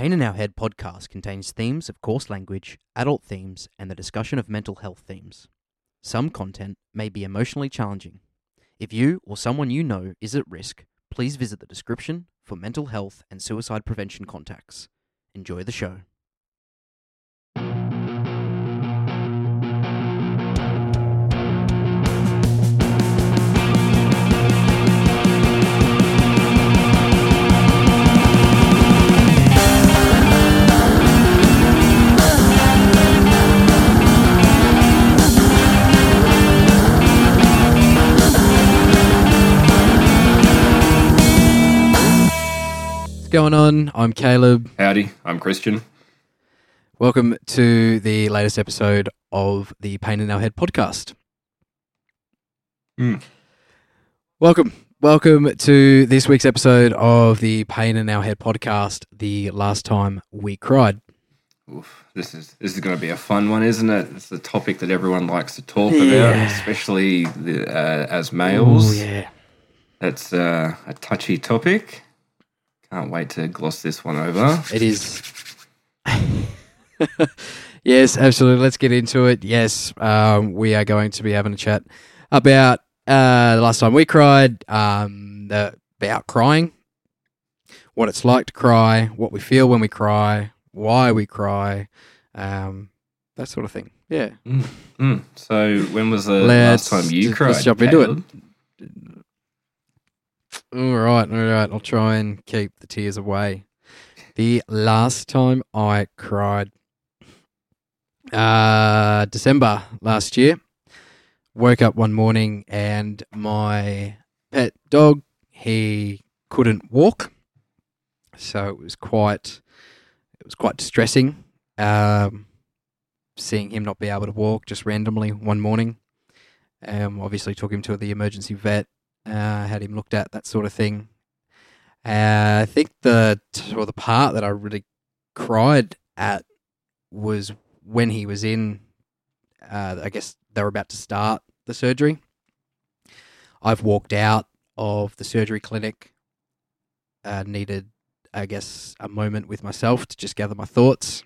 Pain in Our Head podcast contains themes of coarse language, adult themes, and the discussion of mental health themes. Some content may be emotionally challenging. If you or someone you know is at risk, please visit the description for mental health and suicide prevention contacts. Enjoy the show. Going on? I'm Caleb. Howdy, I'm Christian. Welcome to the latest episode of the Pain in Our Head podcast. Mm. Welcome. Welcome to this week's episode of the Pain in Our Head podcast, the last time we cried. Oof, this is this is going to be a fun one, isn't it? It's a topic that everyone likes to talk Yeah. about, especially the, uh, as males. Oh, yeah. It's uh, a touchy topic. Can't wait to gloss this one over. It is. yes, absolutely. Let's get into it. Yes, um, we are going to be having a chat about uh, the last time we cried, um, the, about crying, what it's like to cry, what we feel when we cry, why we cry, um, that sort of thing. Yeah. Mm. So, when was the Let's- last time you let's cried? jump into it. All right, all right. I'll try and keep the tears away. The last time I cried, uh, December last year, woke up one morning and my pet dog, he couldn't walk, so it was quite, it was quite distressing. Um, seeing him not be able to walk just randomly one morning. Um, obviously took him to the emergency vet uh, had him looked at, that sort of thing. Uh, I think the or the part that I really cried at was when he was in. Uh, I guess they were about to start the surgery. I've walked out of the surgery clinic. Uh, needed, I guess, a moment with myself to just gather my thoughts.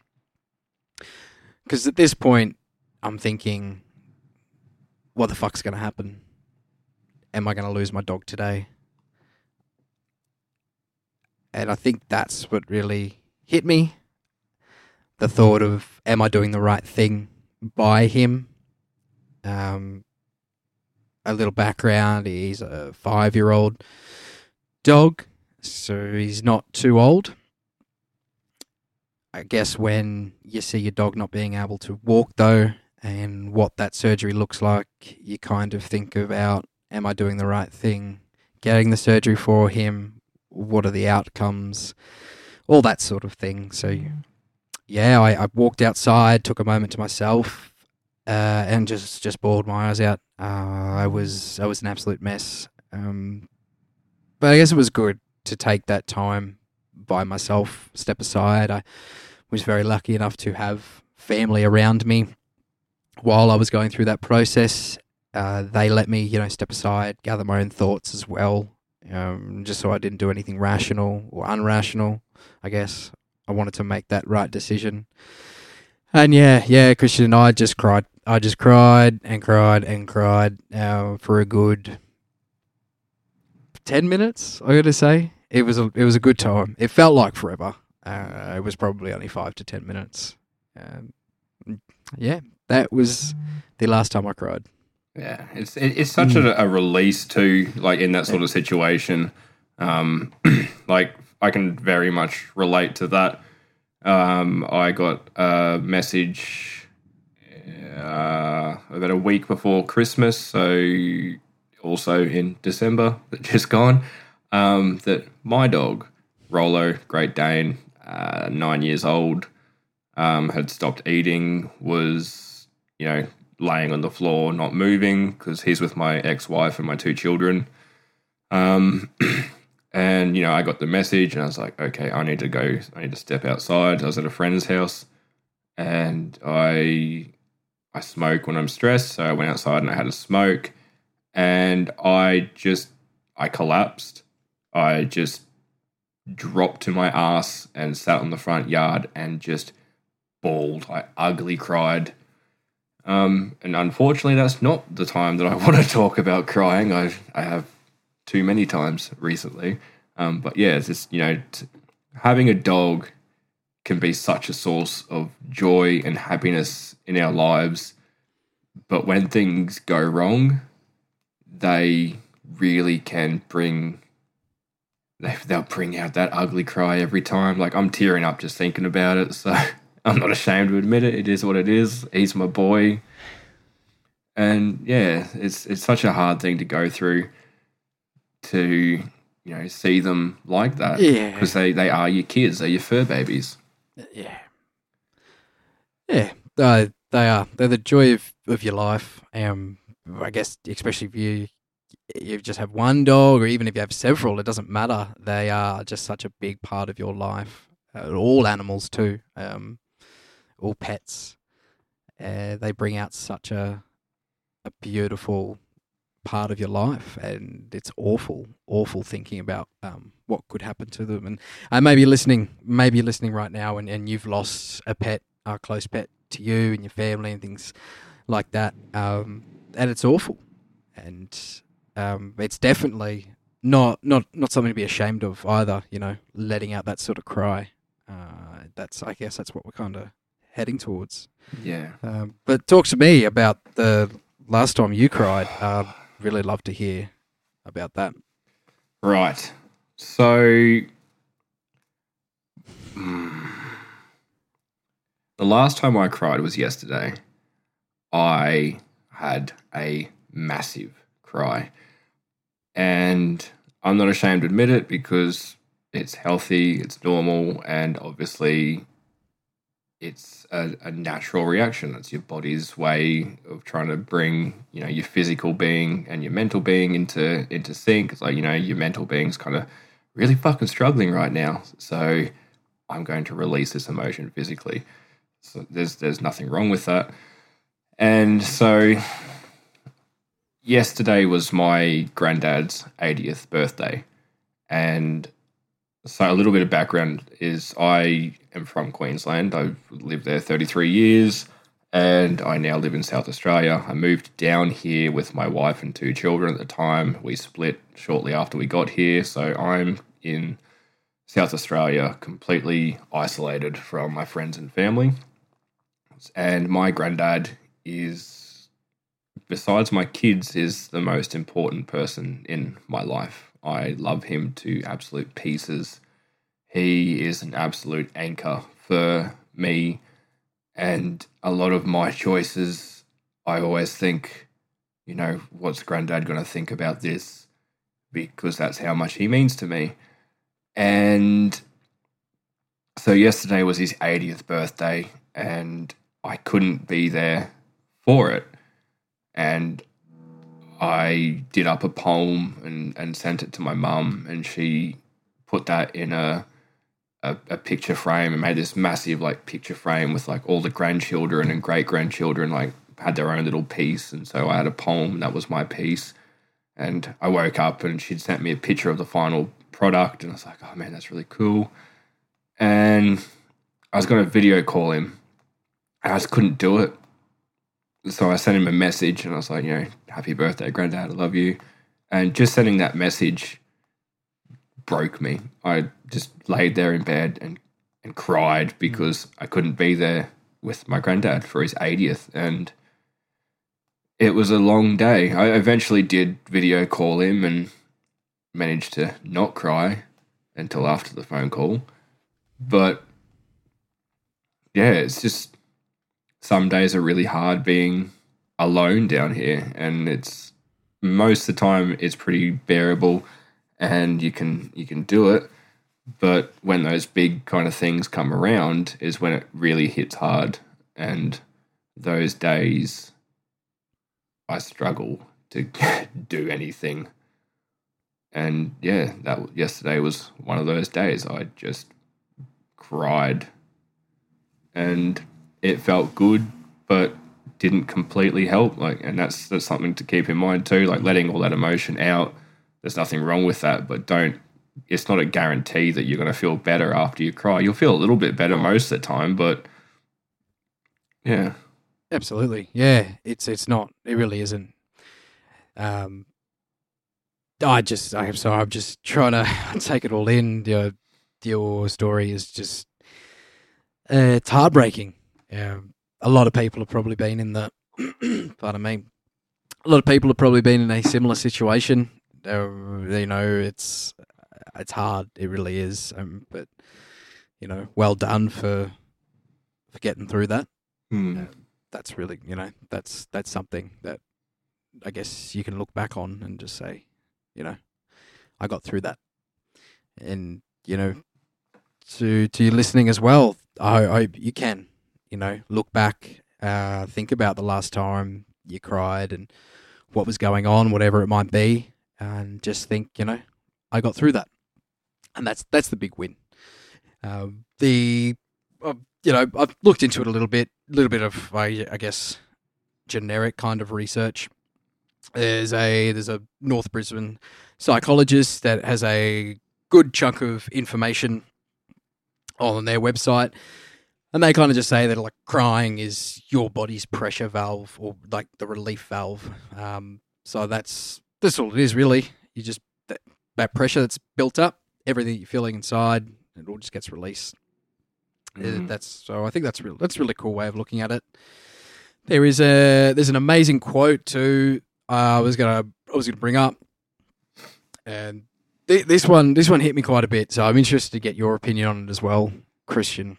Because at this point, I'm thinking, what the fuck's going to happen? Am I going to lose my dog today? And I think that's what really hit me. The thought of, am I doing the right thing by him? Um, a little background he's a five year old dog, so he's not too old. I guess when you see your dog not being able to walk, though, and what that surgery looks like, you kind of think about am I doing the right thing? Getting the surgery for him, what are the outcomes? All that sort of thing. So, yeah, I, I walked outside, took a moment to myself, uh, and just just bawled my eyes out. Uh, I was I was an absolute mess. Um, but I guess it was good to take that time by myself, step aside. I was very lucky enough to have family around me while I was going through that process uh, they let me, you know, step aside, gather my own thoughts as well, um, just so I didn't do anything rational or unrational. I guess I wanted to make that right decision. And yeah, yeah, Christian and I just cried. I just cried and cried and cried uh, for a good ten minutes. I got to say, it was a it was a good time. It felt like forever. Uh, it was probably only five to ten minutes. Um, yeah, that was the last time I cried. Yeah, it's it, it's such a, a release too, like in that sort of situation. Um, like I can very much relate to that. Um, I got a message uh, about a week before Christmas, so also in December that just gone. Um, that my dog Rolo, Great Dane, uh, nine years old, um, had stopped eating, was you know laying on the floor, not moving, because he's with my ex-wife and my two children. Um, and you know, I got the message, and I was like, okay, I need to go. I need to step outside. I was at a friend's house, and I I smoke when I'm stressed, so I went outside and I had a smoke, and I just I collapsed. I just dropped to my ass and sat on the front yard and just bawled. I ugly cried. Um, and unfortunately, that's not the time that I want to talk about crying. I I have too many times recently. Um, but yeah, it's just you know t- having a dog can be such a source of joy and happiness in our lives. But when things go wrong, they really can bring they, they'll bring out that ugly cry every time. Like I'm tearing up just thinking about it. So I'm not ashamed to admit it. It is what it is. He's my boy. And yeah, it's it's such a hard thing to go through to you know see them like that Yeah. because they they are your kids, they're your fur babies. Yeah. Yeah. Uh, they are. They're the joy of, of your life. Um, I guess, especially if you you just have one dog, or even if you have several, it doesn't matter. They are just such a big part of your life. Uh, all animals too. Um, all pets. Uh, they bring out such a a beautiful part of your life, and it's awful, awful thinking about um, what could happen to them. And uh, maybe you're listening, maybe listening right now, and, and you've lost a pet, a close pet to you and your family, and things like that. Um, and it's awful, and um, it's definitely not not not something to be ashamed of either. You know, letting out that sort of cry. Uh, that's I guess that's what we're kind of heading towards. Yeah. Um, but talk to me about the last time you cried. Uh, really love to hear about that. Right. So mm, the last time I cried was yesterday. I had a massive cry. And I'm not ashamed to admit it because it's healthy, it's normal, and obviously it's a, a natural reaction. It's your body's way of trying to bring, you know, your physical being and your mental being into into sync. It's like, you know, your mental being's kind of really fucking struggling right now. So I'm going to release this emotion physically. So there's there's nothing wrong with that. And so yesterday was my granddad's 80th birthday. And so a little bit of background is I am from Queensland. I've lived there 33 years and I now live in South Australia. I moved down here with my wife and two children at the time. We split shortly after we got here, so I'm in South Australia completely isolated from my friends and family. And my granddad is besides my kids is the most important person in my life. I love him to absolute pieces. He is an absolute anchor for me and a lot of my choices I always think, you know, what's granddad going to think about this because that's how much he means to me. And so yesterday was his 80th birthday and I couldn't be there for it. And I did up a poem and, and sent it to my mum, and she put that in a, a a picture frame and made this massive like picture frame with like all the grandchildren and great grandchildren like had their own little piece, and so I had a poem that was my piece. And I woke up and she'd sent me a picture of the final product, and I was like, oh man, that's really cool. And I was going to video call him, I just couldn't do it so I sent him a message and I was like, you know, happy birthday, granddad, I love you. And just sending that message broke me. I just laid there in bed and, and cried mm. because I couldn't be there with my granddad for his 80th. And it was a long day. I eventually did video call him and managed to not cry until after the phone call. But yeah, it's just some days are really hard being alone down here and it's most of the time it's pretty bearable and you can you can do it. But when those big kind of things come around is when it really hits hard and those days I struggle to do anything. And yeah that yesterday was one of those days I just cried. And it felt good, but didn't completely help. Like, and that's that's something to keep in mind too. Like letting all that emotion out. There's nothing wrong with that, but don't it's not a guarantee that you're going to feel better after you cry. You'll feel a little bit better most of the time, but yeah, Absolutely. Yeah. It's it's not. It really isn't. Um I just I am sorry. I'm just trying to take it all in. Your your story is just uh, it's heartbreaking. Um, a lot of people have probably been in the pardon me. A lot of people have probably been in a similar situation. Uh, you know, it's it's hard. It really is. Um, but you know, well done for for getting through that Hmm. that's really you know that's that's something that I guess you can look back on and just say, you know, I got through that, and you know, to to you listening as well, I, hope you can you know look back, uh, think about the last time you cried and what was going on, whatever it might be, and just think, you know, I got through that, and that's that's the big win. Um, the uh, you know I've looked into it a little bit, a little bit of I, I guess generic kind of research. There's a there's a North Brisbane psychologist that has a good chunk of information on their website, and they kind of just say that like crying is your body's pressure valve or like the relief valve. Um, so that's that's all it is really. You just that, that pressure that's built up, everything you're feeling inside, it all just gets released. Uh, Mhm. That's so. I think that's real. That's a really cool way of looking at it. There is a there's an amazing quote too. Uh, I was gonna I was gonna bring up, and th- this one this one hit me quite a bit. So I'm interested to get your opinion on it as well, Christian.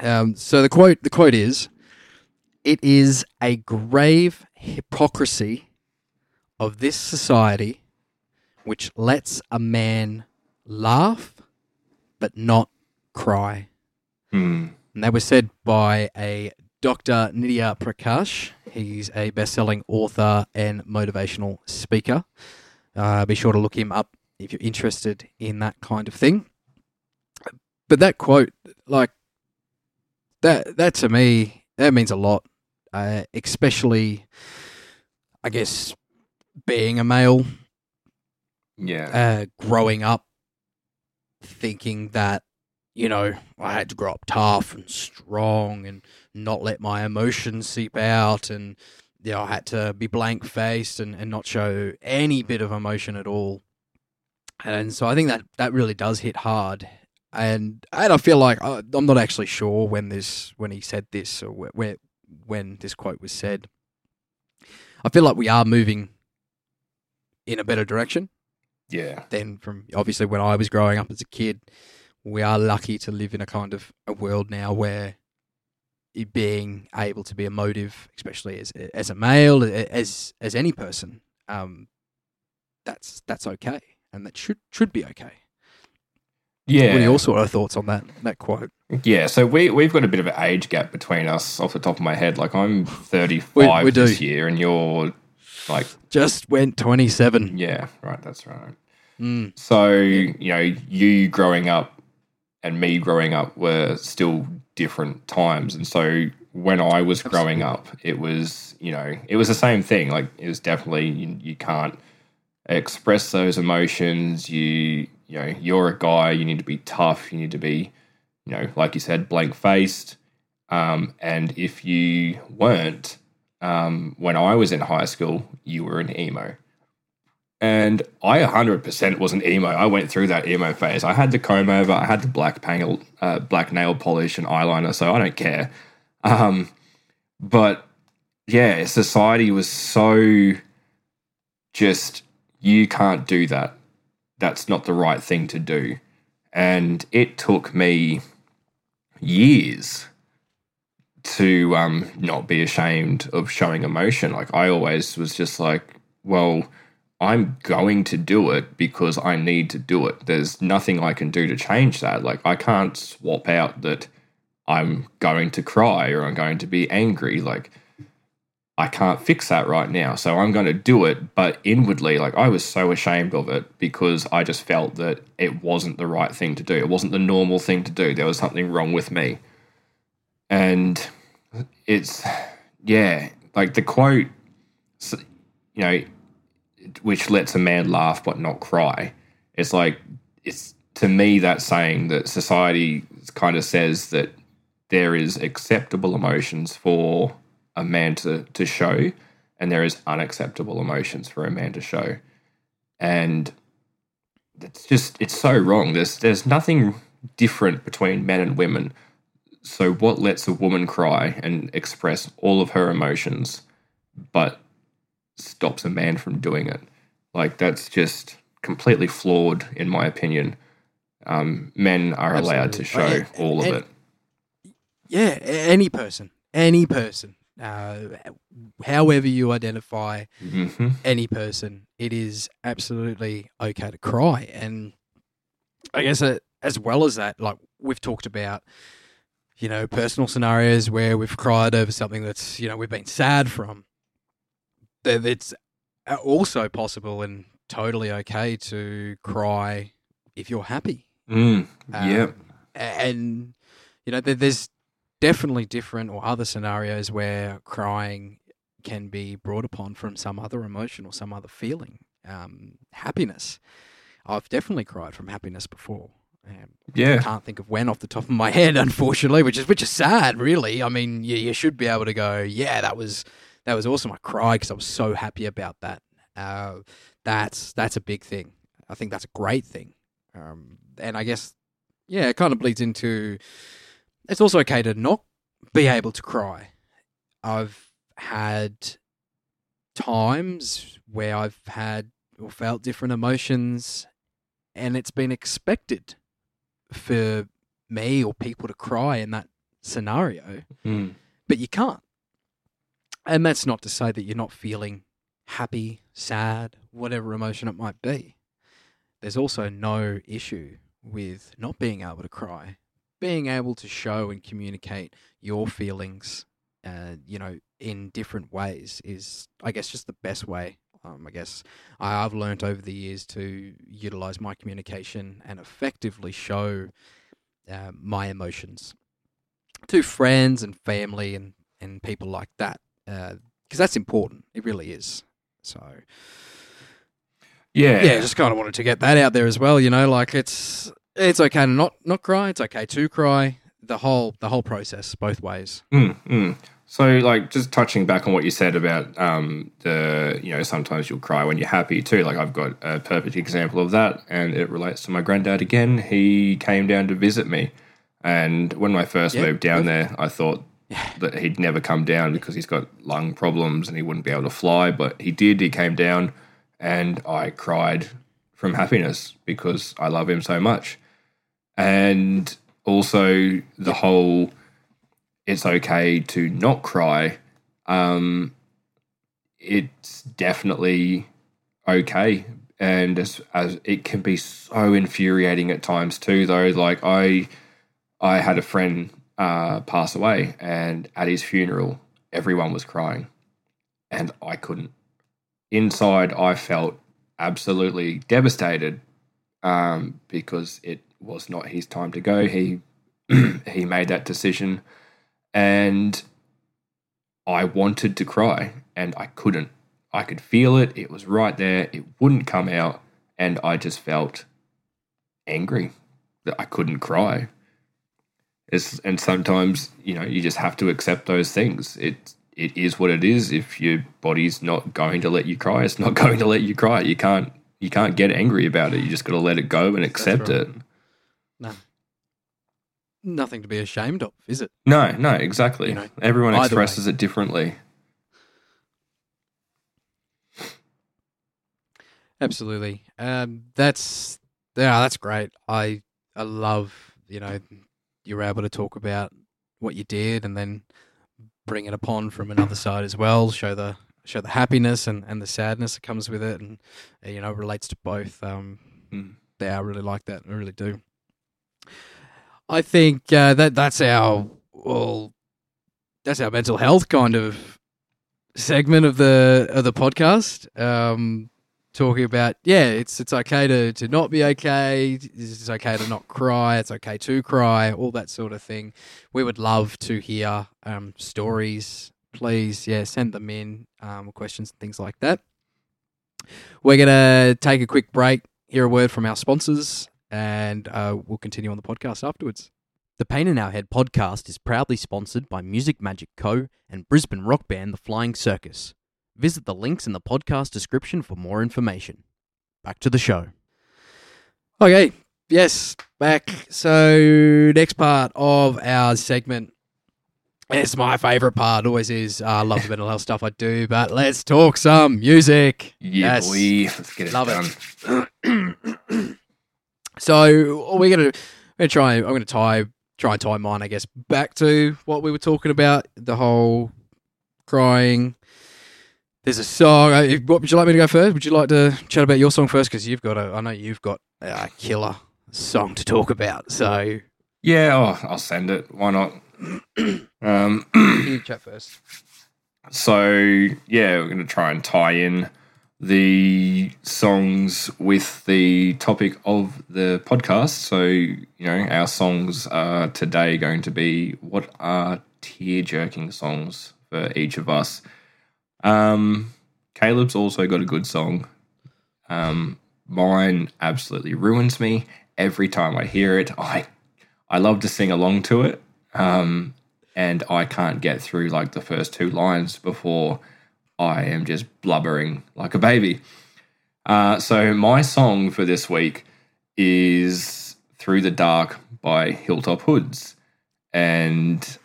Um, so the quote the quote is, "It is a grave hypocrisy of this society, which lets a man laugh, but not cry." Hmm. And that was said by a Dr. Nidya Prakash. He's a best-selling author and motivational speaker. Uh, be sure to look him up if you're interested in that kind of thing. But that quote, like that, that to me, that means a lot. Uh, especially, I guess, being a male, Yeah. uh, growing up, thinking that you know I had to grow up tough and strong and not let my emotions seep out, and you know I had to be blank faced and, and not show any bit of emotion at all. And so I think that that really does hit hard. And and I feel like I, I'm not actually sure when this when he said this or where, when this quote was said. I feel like we are moving in a better direction yeah. Then from obviously when I was growing up as a kid. We are lucky to live in a kind of a world now where being able to be emotive, especially as as a male, as as any person, um, that's that's okay, and that should should be okay. Yeah. What are your sort of thoughts on that that quote? Yeah, so we we've got a bit of an age gap between us off the top of my head. Like I'm 35 we do. this year and you're like Just went twenty seven. yeah, right, that's right. Mm, So, you know, you growing up and me growing up were still different times. And so when I was growing up, it was, you know, it was the same thing. Like it was definitely you, you can't express those emotions. You you know, you're a guy, you need to be tough, you need to be, you know, like you said, blank faced. Um, and if you weren't, um, when I was in high school, you were an emo. And I 100% was an emo. I went through that emo phase. I had the comb over, I had the black panel, uh, black nail polish and eyeliner, so I don't care. Um, but yeah, society was so just, you can't do that. That's not the right thing to do. And it took me years to um, not be ashamed of showing emotion. Like I always was just like, well, I'm going to do it because I need to do it. There's nothing I can do to change that. Like I can't swap out that I'm going to cry or I'm going to be angry. Like I can't fix that right now. So I'm going to do it. But inwardly, like I was so ashamed of it because I just felt that it wasn't the right thing to do. It wasn't the normal thing to do. There was something wrong with me. And it's, yeah, like the quote, you know, which lets a man laugh but not cry. It's like it's to me that saying that society kind of says that there is acceptable emotions for a man to, to show and there is unacceptable emotions for a man to show. And it's just it's so wrong. There's there's nothing different between men and women. So what lets a woman cry and express all of her emotions but stops a man from doing it? Like that's just completely flawed in my opinion. Um, men are allowed to show Absolutely. And- all of and- it. Yeah, any person, any person, uh, however you identify hmm any person, it is absolutely okay to cry. And I guess uh, as well as that, like we've talked about, you know, personal scenarios where we've cried over something that's, you know, we've been sad from. That it's also possible and totally okay to cry if you're happy. mm, Um, yeah and you know, there's definitely different or other scenarios where crying can be brought upon from some other emotion or some other feeling. Um, happiness. I've definitely cried from happiness before. Um, yeah can't think of when off the top of my head, unfortunately, which is which is sad, really. I mean, you, you should be able to go, yeah, that was that was awesome. I cried because I was so happy about that. Uh, that's that's a big thing. I think that's a great thing. Um, and I guess, yeah, it kind of bleeds into. It's also okay to not be able to cry. I've had times where I've had or felt different emotions, and it's been expected for me or people to cry in that scenario, Mm, but you can't. And that's not to say that you're not feeling happy, sad, whatever emotion it might be. There's also no issue with not being able to cry, being able to show and communicate your feelings, uh, you know, in different ways is, I guess, just the best way. Um, I guess I, I've learned over the years to utilize my communication and effectively show uh, my emotions to friends and family and, and people like that because that's important. It really is. So yeah yeah, just kind of wanted to get that out there as well. You know, like it's it's okay to not not cry. It's okay to cry. The whole the whole process, both ways. Mm, mm. So, like, just touching back on what you said about um, the, you know, sometimes you'll cry when you're happy too. Like, I've got a perfect example of that, and it relates to my granddad again. He came down to visit me, and when I first Yeah, moved down there, I thought that he'd never come down because he's got lung problems and he wouldn't be able to fly. But he did. He came down, and I cried from happiness because I love him so much, and also the whole it's okay to not cry. Um, it's definitely okay, and as, as it can be so infuriating at times too. Though, like I, I had a friend uh, pass away, and at his funeral, everyone was crying, and I couldn't. Inside, I felt absolutely devastated um, because it was not his time to go. He he made that decision and I wanted to cry and I couldn't. I could feel it, it was right there, it wouldn't come out, and I just felt angry that I couldn't cry. It's, and sometimes, you know, you just have to accept those things. It it is what it is. If your body's not going to let you cry, it's not going to let you cry. You can't you can't get angry about it. You just got to let it go and accept right. it. No, nothing to be ashamed of, is it? No, no, exactly. You know, Everyone either expresses it differently. Absolutely. Um, that's yeah, that's great. I I love you know you're able to talk about what you did and then bring it upon from another side as well. Show the show the happiness and, and the sadness that comes with it, and you know relates to both. Um, Mm. yeah, I really like that. I really do. I think uh, that that's our well, that's our mental health kind of segment of the of the podcast. Um, talking about yeah, it's it's okay to, to not be okay. It's okay to not cry. It's okay to cry. All that sort of thing. We would love to hear um, stories. Please, yeah, send them in. Um, questions and things like that. We're gonna take a quick break. Hear a word from our sponsors, and uh, we'll continue on the podcast afterwards. The Pain in Our Head podcast is proudly sponsored by Music Magic Co. and Brisbane rock band The Flying Circus. Visit the links in the podcast description for more information. Back to the show. Okay, yes, back. So, next part of our segment. It's my favourite part, always is. I love the mental health stuff I do, but let's talk some music. Yeah, Yes. boy. Let's get it Love done. it. so we're gonna, we're gonna try. I'm gonna tie try and tie mine, I guess, back to what we were talking about. The whole crying. There's a song. uh, What would you like me to go first? Would you like to chat about your song first? Because you've got a. I know you've got a killer song to talk about. So Yeah, oh, I'll send it. Why not? um, you chat first. so yeah, we're going to try and tie in the songs with the topic of the podcast. So you know, our songs are today going to be what are tear jerking songs for each of us. Um, Caleb's also got a good song. Um, mine absolutely ruins me every time I hear it. I I love to sing along to it, um, and I can't get through like the first two lines before I am just blubbering like a baby. Uh, so my song for this week is "Through the Dark" by Hilltop Hoods, and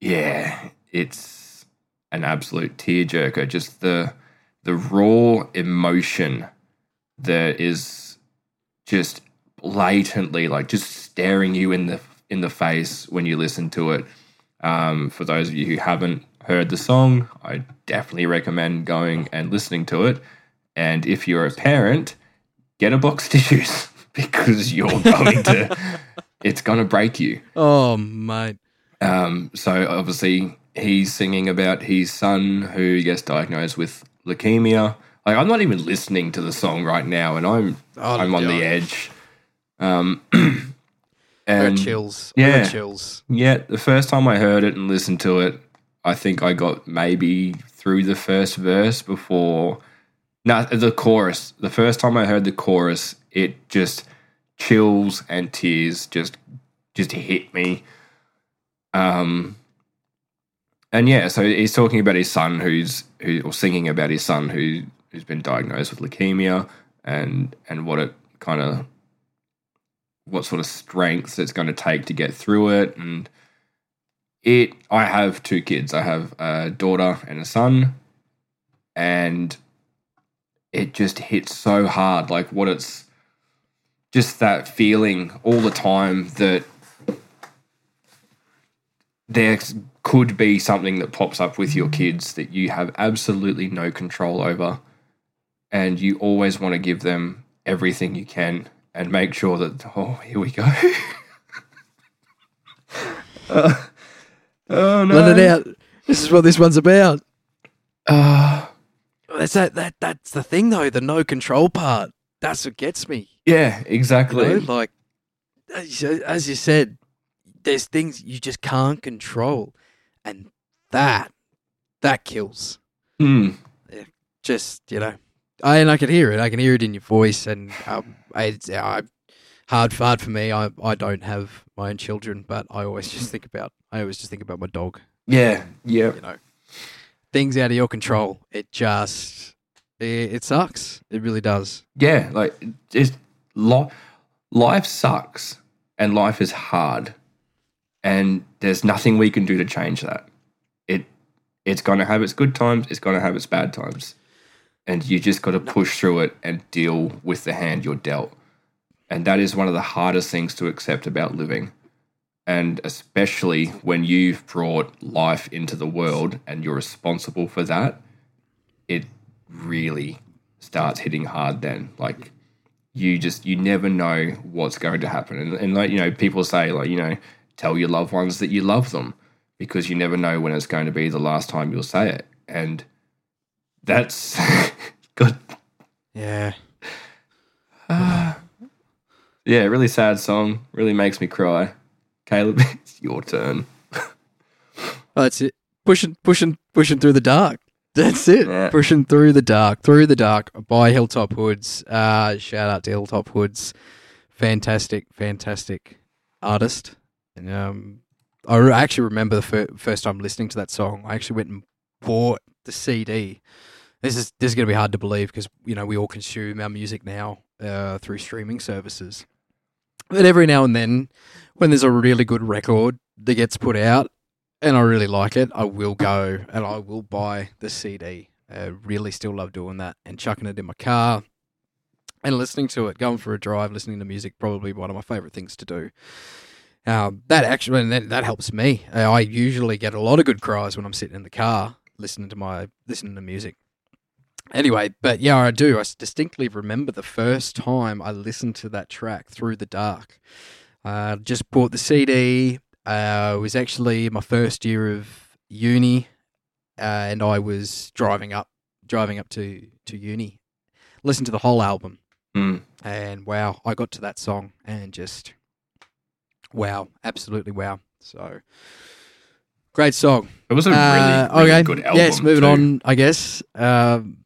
yeah, it's an absolute tearjerker. Just the the raw emotion that is just blatantly like just staring you in the in the face when you listen to it. Um, for those of you who haven't heard the song, I definitely recommend going and listening to it. And if you're a parent, get a box of tissues because you're going to it's going to break you. Oh mate. Um, so obviously he's singing about his son who gets diagnosed with leukemia. Like I'm not even listening to the song right now, and I'm Oh, I'm on the edge. Um, and chills. Yeah. chills. yeah, the first time I heard it and listened to it, I think I got maybe through the first verse before. No, the chorus. The first time I heard the chorus, it just chills and tears just just hit me. Um, and yeah, so he's talking about his son who's who or singing about his son who who's been diagnosed with leukemia and and what it kind of what sort of strength it's going to take to get through it and it i have two kids. I have a daughter and a son and it just hits so hard like what it's just that feeling all the time that there could be something that pops up with your kids that you have absolutely no control over and you always want to give them everything you can and make sure that oh here we go. Uh, oh no Let it out. This is what this one's about. Uh, That's that, that that's the thing though, the no control part. That's what gets me. yeah You exactly know, like as you, as you said, there's things you just can't control, and that that kills. Hmm. Just you know, I and I can hear it. I can hear it in your voice, and um, it's I, hard hard for me. I I don't have my own children, but I always just think about I always just think about my dog. yeah yeah You know, things out of your control. It just it, it sucks. It really does. yeah like just li- life sucks and life is hard and there's nothing we can do to change that it it's going to have its good times it's going to have its bad times and you just got to push through it and deal with the hand you're dealt and that is one of the hardest things to accept about living. And especially when you've brought life into the world and you're responsible for that it really starts hitting hard then. Like you just you never know what's going to happen. And, and like you know people say like you know tell your loved ones that you love them because you never know when it's going to be the last time you'll say it. And that's good. Yeah. yeah really sad song really makes me cry caleb it's your turn Oh, that's it. Pushing, pushing, pushing through the dark. That's it. Yeah. Pushing through the dark, through the dark by Hilltop Hoods. Uh, shout out to Hilltop Hoods fantastic, fantastic artist. And um, I re- actually remember the fir- first time listening to that song. I actually went and bought the CD. This is this is going to be hard to believe because you know we all consume our music now uh, through streaming services. But every now and then, when there's a really good record that gets put out, and I really like it, I will go and I will buy the CD. I really still love doing that and chucking it in my car and listening to it, going for a drive, listening to music, probably one of my favorite things to do. Um, that actually that, that helps me. I usually get a lot of good cries when I'm sitting in the car listening to my listening to music. Anyway, but yeah, I do. I distinctly remember the first time I listened to that track through the dark. Uh, just bought the CD. Uh, it was actually my first year of uni, uh, and I was driving up, driving up to to uni. Listened to the whole album, Mm. and wow, I got to that song and just wow, absolutely wow. So great song. It was a Uh, really, really okay. good album. Yes, moving too. on. I guess. Um,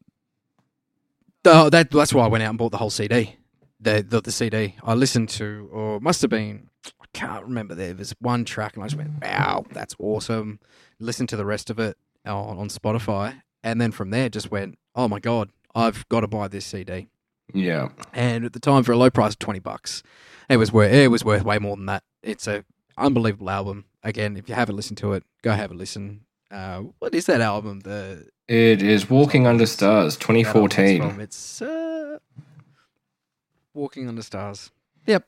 oh, that that's why I went out and bought the whole CD. The, the the CD I listened to, or must have been. I can't remember. There was one track, and I just went, "Wow, that's awesome." Listened to the rest of it on, on Spotify, and then from there, just went, "Oh my god, I've got to buy this CD." Yeah. and at the time for a low price of 20 bucks it was worth it was worth way more than that it's a unbelievable album again if you haven't listened to it go have a listen uh, what is that album the It is Walking Under Stars, that album it's 2014. it's uh, walking under stars yep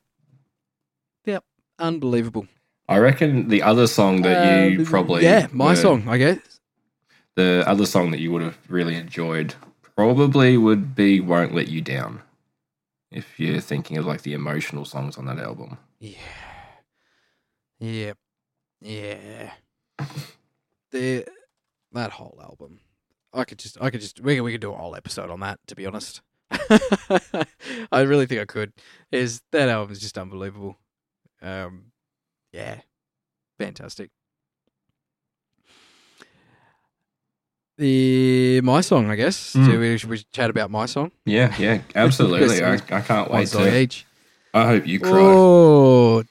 yep unbelievable I reckon the other song that you Uh, probably yeah my were- song i guess the other song that you would have really enjoyed probably would be Won't Let You Down. If you're thinking of like the emotional songs on that album. Yeah. Yeah. Yeah. The that whole album. I could just I could just we could, we could do a whole episode on that to be honest. I really think I could. Is that album is just unbelievable. Um yeah. Fantastic. The my song, I guess. Mm. Should, we, should we chat about my song? Yeah, yeah, absolutely. I, I can't wait to. each. I hope you cry. Oh.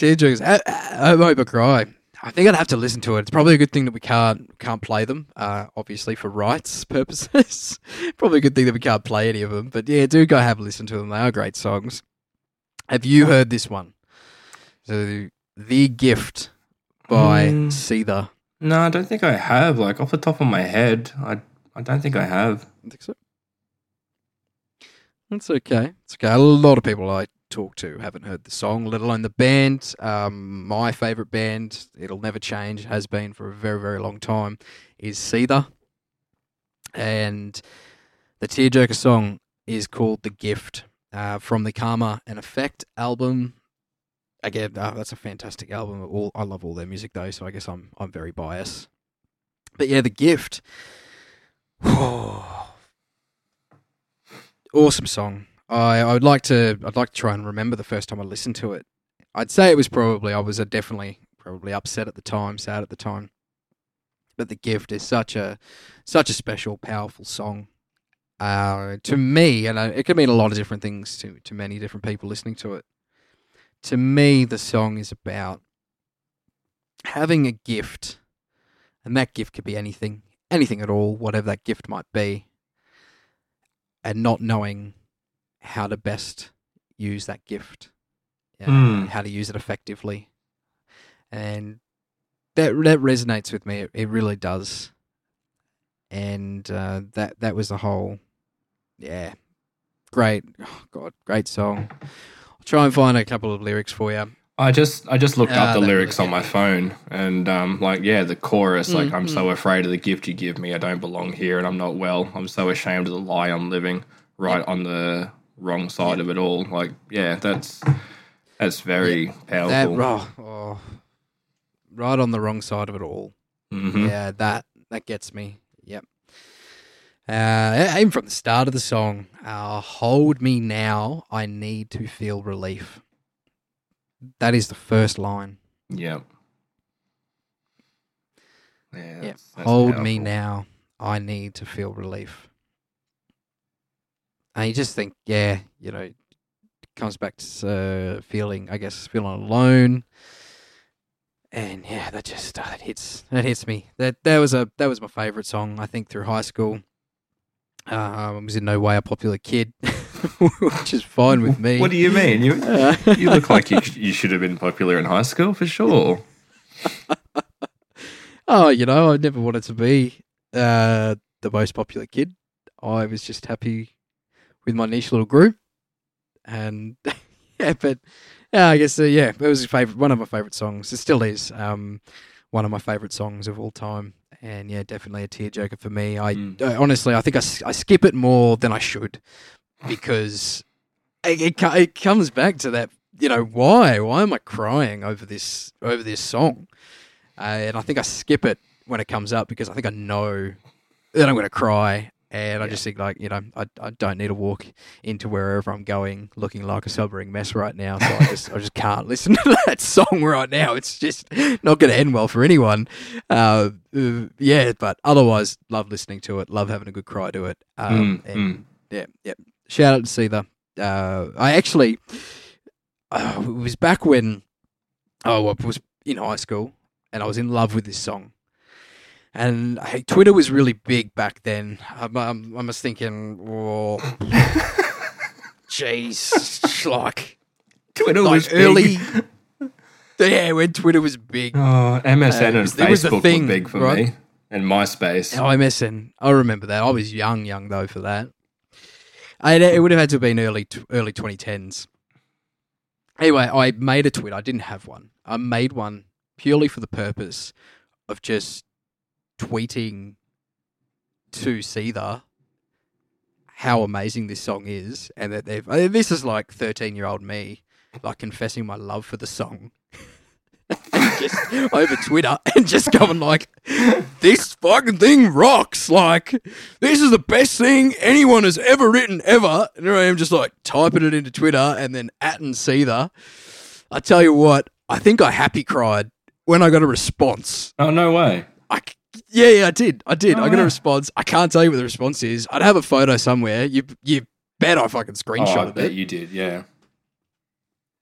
I, I, I hope I cry. I think I'd have to listen to it. It's probably a good thing that we can't can't play them, uh, obviously for rights purposes. probably a good thing that we can't play any of them. But yeah, do go have a listen to them. They are great songs. Have you heard this one? So, "The Gift" by Hmm. Seether. No, I don't think I have. Like off the top of my head, I I don't think I have. I think so. That's okay. It's okay. A lot of people I talk to haven't heard the song, let alone the band. Um, my favorite band, it'll never change, has been for a very, very long time, is Seether. And the Tearjerker song is called The Gift uh, from the Karma and Effect album. Again, uh, that's a fantastic album. All I love all their music though, so I guess I'm I'm very biased. But yeah, The Gift. awesome song. I, I would like to I'd like to try and remember the first time I listened to it. I'd say it was probably I was definitely probably upset at the time, sad at the time. But the gift is such a such a special, powerful song. Uh, to me, and uh, it could mean a lot of different things to to many different people listening to it. To me, the song is about having a gift, and that gift could be anything, anything at all, whatever that gift might be and not knowing how to best use that gift, uh, Hmm. how to use it effectively, and that that resonates with me. It, it really does, and uh, that that was the whole, yeah, great, oh God, great song. I'll try and find a couple of lyrics for you. I just I just looked Ah, up the lyrics really- on my phone and um like yeah the chorus like I'm Mm, so afraid of the gift you give me I don't belong here and I'm not well I'm so ashamed of the lie I'm living right on the wrong side of it all like yeah that's that's very That powerful oh, oh, right on the wrong side of it all. Mhm. Yeah, that that gets me. Yep. Uh, even from the start of the song, uh, "Hold me now, I need to feel relief." That is the first line. yeah yeah Yep. that's- that's Hold me now, I need to feel relief. And you just think, yeah, you know, comes back to uh, feeling, I guess, feeling alone. And yeah, that just uh, that hits that hits me. That that was a that was my favorite song. I think through high school. Um, I was in no way a popular kid, which is fine with me. What do you mean? You you look like you you should have been popular in high school for sure. oh, you know, I never wanted to be uh, the most popular kid. I was just happy with my niche little group, and yeah, but yeah, I guess uh, yeah, it was a favorite, one of my favorite songs. It still is um, one of my favorite songs of all time, and yeah, definitely a tearjerker for me. I Mm. uh, honestly, I think I, I skip it more than I should because it, it it comes back to that. You know why? Why am I crying over this over this song? Uh, and I think I skip it when it comes up because I think I know that I'm going to cry. And I just think, like, you know, I, I don't need to walk into wherever I'm going looking like a sobering mess right now. So I just I just can't listen to that song right now. It's just not going to end well for anyone. Uh, uh, yeah, but otherwise, love listening to it. Love having a good cry to it. Um, Mm, and mm. yeah, yeah. Shout out to Seether. Uh, I actually, uh, it was back when oh, I was in high school and I was in love with this song. And hey, Twitter was really big back then. I'm, I'm, I was thinking, oh, jeez, like, Twitter like was early. big. Yeah, when Twitter was big. Oh, MSN Uh, and it was the Facebook thing, were big for right? me, and MySpace. Oh, MSN. I remember that. I was young, young though for that. I, it would have had to have been early, early 2010s. Anyway, I made a tweet. I didn't have one. I made one purely for the purpose of just tweeting to Seether how amazing this song is, and that they've. I mean, this is like 13 year old me, like confessing my love for the song. just over Twitter and just going like, this fucking thing rocks. Like, this is the best thing anyone has ever written ever. And here I am just like typing it into Twitter and then at and Seether. I tell you what, I think I happy cried when I got a response. Oh no way! I, yeah, yeah, I did. I did. Oh, I got a wow. response. I can't tell you what the response is. I'd have a photo somewhere. You, you bet I fucking Oh, I screenshotted bet it. you did. Yeah.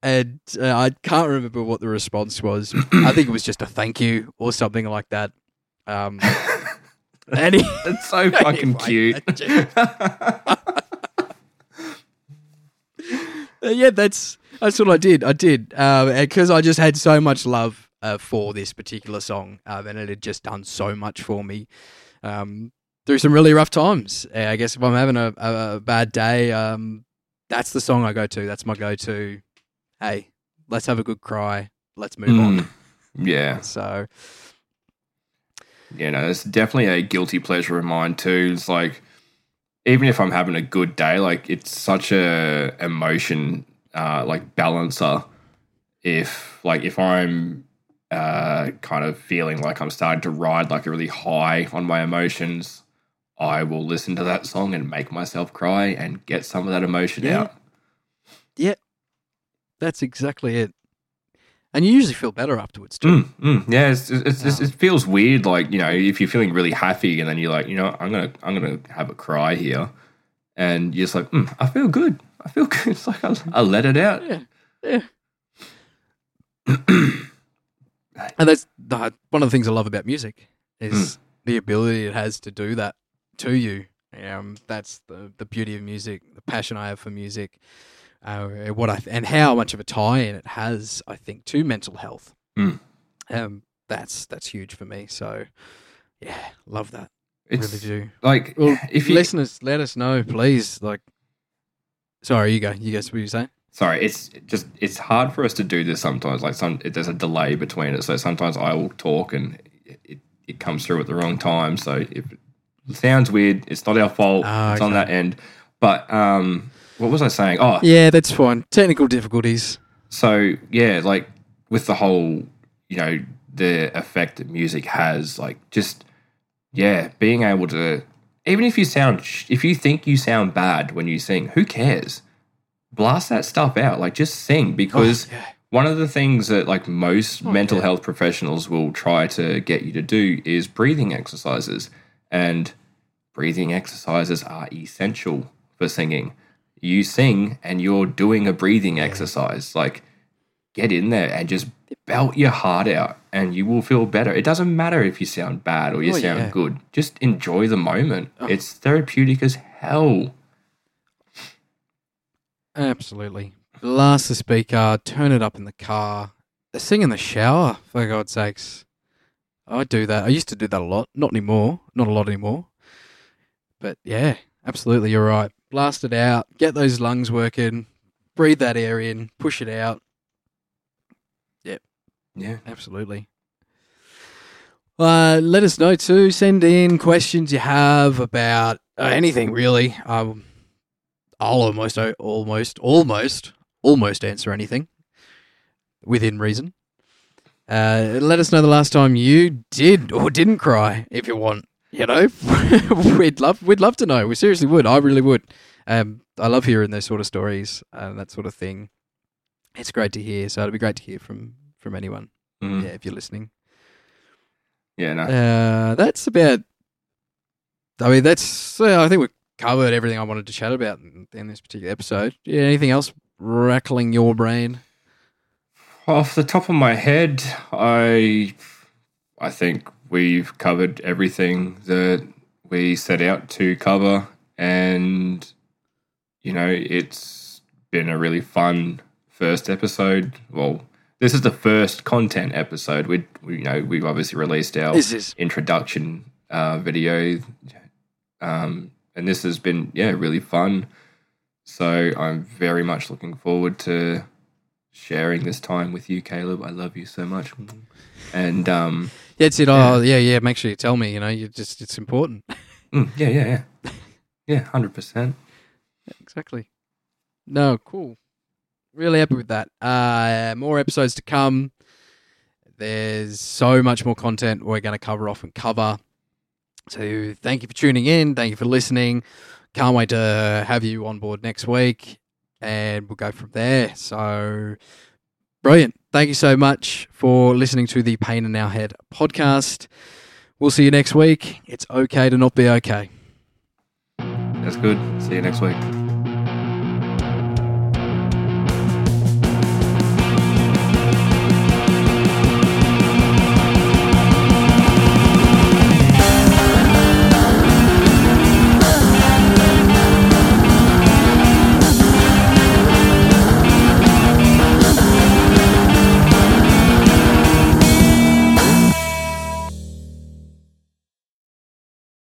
And uh, I can't remember what the response was. I think it was just a thank you or something like that. Um, and he, It's so fucking Anyway, cute. Uh, yeah, that's that's what I did. I did because I just had so much love uh, for this particular song, um, and it had just done so much for me um, through some really rough times. Uh, I guess if I'm having a, a, a bad day, um, that's the song I go to. That's my go-to. Hey, let's have a good cry. Let's move on. Mm. yeah. So you know, it's definitely a guilty pleasure of mine too. It's like even if I'm having a good day, like it's such a emotion uh like balancer. If like if I'm uh kind of feeling like I'm starting to ride like a really high on my emotions, I will listen to that song and make myself cry and get some of that emotion Yeah. out. Yeah, that's exactly it. And you usually feel better afterwards too. Mm, mm, yeah, it's, it's, it's, Um, it feels weird. Like you know, if you're feeling really happy, and then you're like, you know, I'm gonna I'm gonna have a cry here, and you're just like, mm, I feel good. I feel good. It's like I, I let it out. Yeah, yeah. and that's the, one of the things I love about music is the ability it has to do that to you. Um, that's the the beauty of music, the passion I have for music, uh, what I and how much of a tie-in it has, I think, to mental health. Mm. Um, that's that's huge for me. So, yeah, love that. It's really do. like Well, if you listeners, let us know, please. Like, sorry, you go. You guess what you saying? Sorry, it's just it's hard for us to do this sometimes. Like some there's a delay between it, so sometimes I will talk and it, it, comes through at the wrong time. So if it sounds weird, it's not our fault. Ah, it's on that end. But um, what was I saying? Oh, Yeah, that's fine. Technical difficulties. So yeah, like with the whole, you know, the effect that music has, like just yeah, being able to even if you sound if you think you sound bad when you sing, who cares? Blast that stuff out. Like just sing oh, because Oh, yeah. one of the things that like most Oh, mental yeah. health professionals will try to get you to do is breathing exercises and breathing exercises are essential for singing you sing and you're doing a breathing exercise. Like, get in there and just belt your heart out and you will feel better. It doesn't matter if you sound bad or you Oh, sound yeah. good. Just enjoy the moment. Oh. It's therapeutic as hell. Absolutely. Blast the speaker, turn it up in the car, sing in the shower, for God's sakes. I do that. I used to do that a lot. Not anymore. Not a lot anymore. But yeah, absolutely. You're right. Blast it out. Get those lungs working. Breathe that air in. Push it out. Yep. Yeah. Absolutely. Uh, let us know too. Send in questions you have about uh, anything really. Um, I'll almost, almost, almost, almost answer anything within reason. Uh, let us know the last time you did or didn't cry, if you want. You know, we'd love, we'd love to know. We seriously would. I really would. Um, I love hearing those sort of stories and that sort of thing. It's great to hear. So it'd be great to hear from from anyone. Mm. Yeah, if you're listening. Yeah, no. Uh, that's about. I mean, that's. Uh, I think we've covered everything I wanted to chat about in, in this particular episode. Yeah, anything else rattling your brain? Off the top of my head, I I think we've covered everything that we set out to cover and you know, it's been a really fun first episode. Well, this is the first content episode. We, we you know, we've obviously released our This is introduction uh, video, um, and this has been yeah really fun. So I'm very much looking forward to sharing this time with you, Caleb. I love you so much, and um, yeah, it's it. Oh, yeah, yeah. Make sure you tell me. You know, you just it's important. mm, yeah, yeah, yeah, yeah, hundred percent. exactly. No, cool. Really happy with that. Uh, more episodes to come. There's so much more content we're going to cover off and cover. So thank you for tuning in. Thank you for listening. Can't wait to have you on board next week, and we'll go from there. So brilliant. Thank you so much for listening to the Pain in Our Head podcast. We'll see you next week. It's okay to not be okay. That's good. See you next week.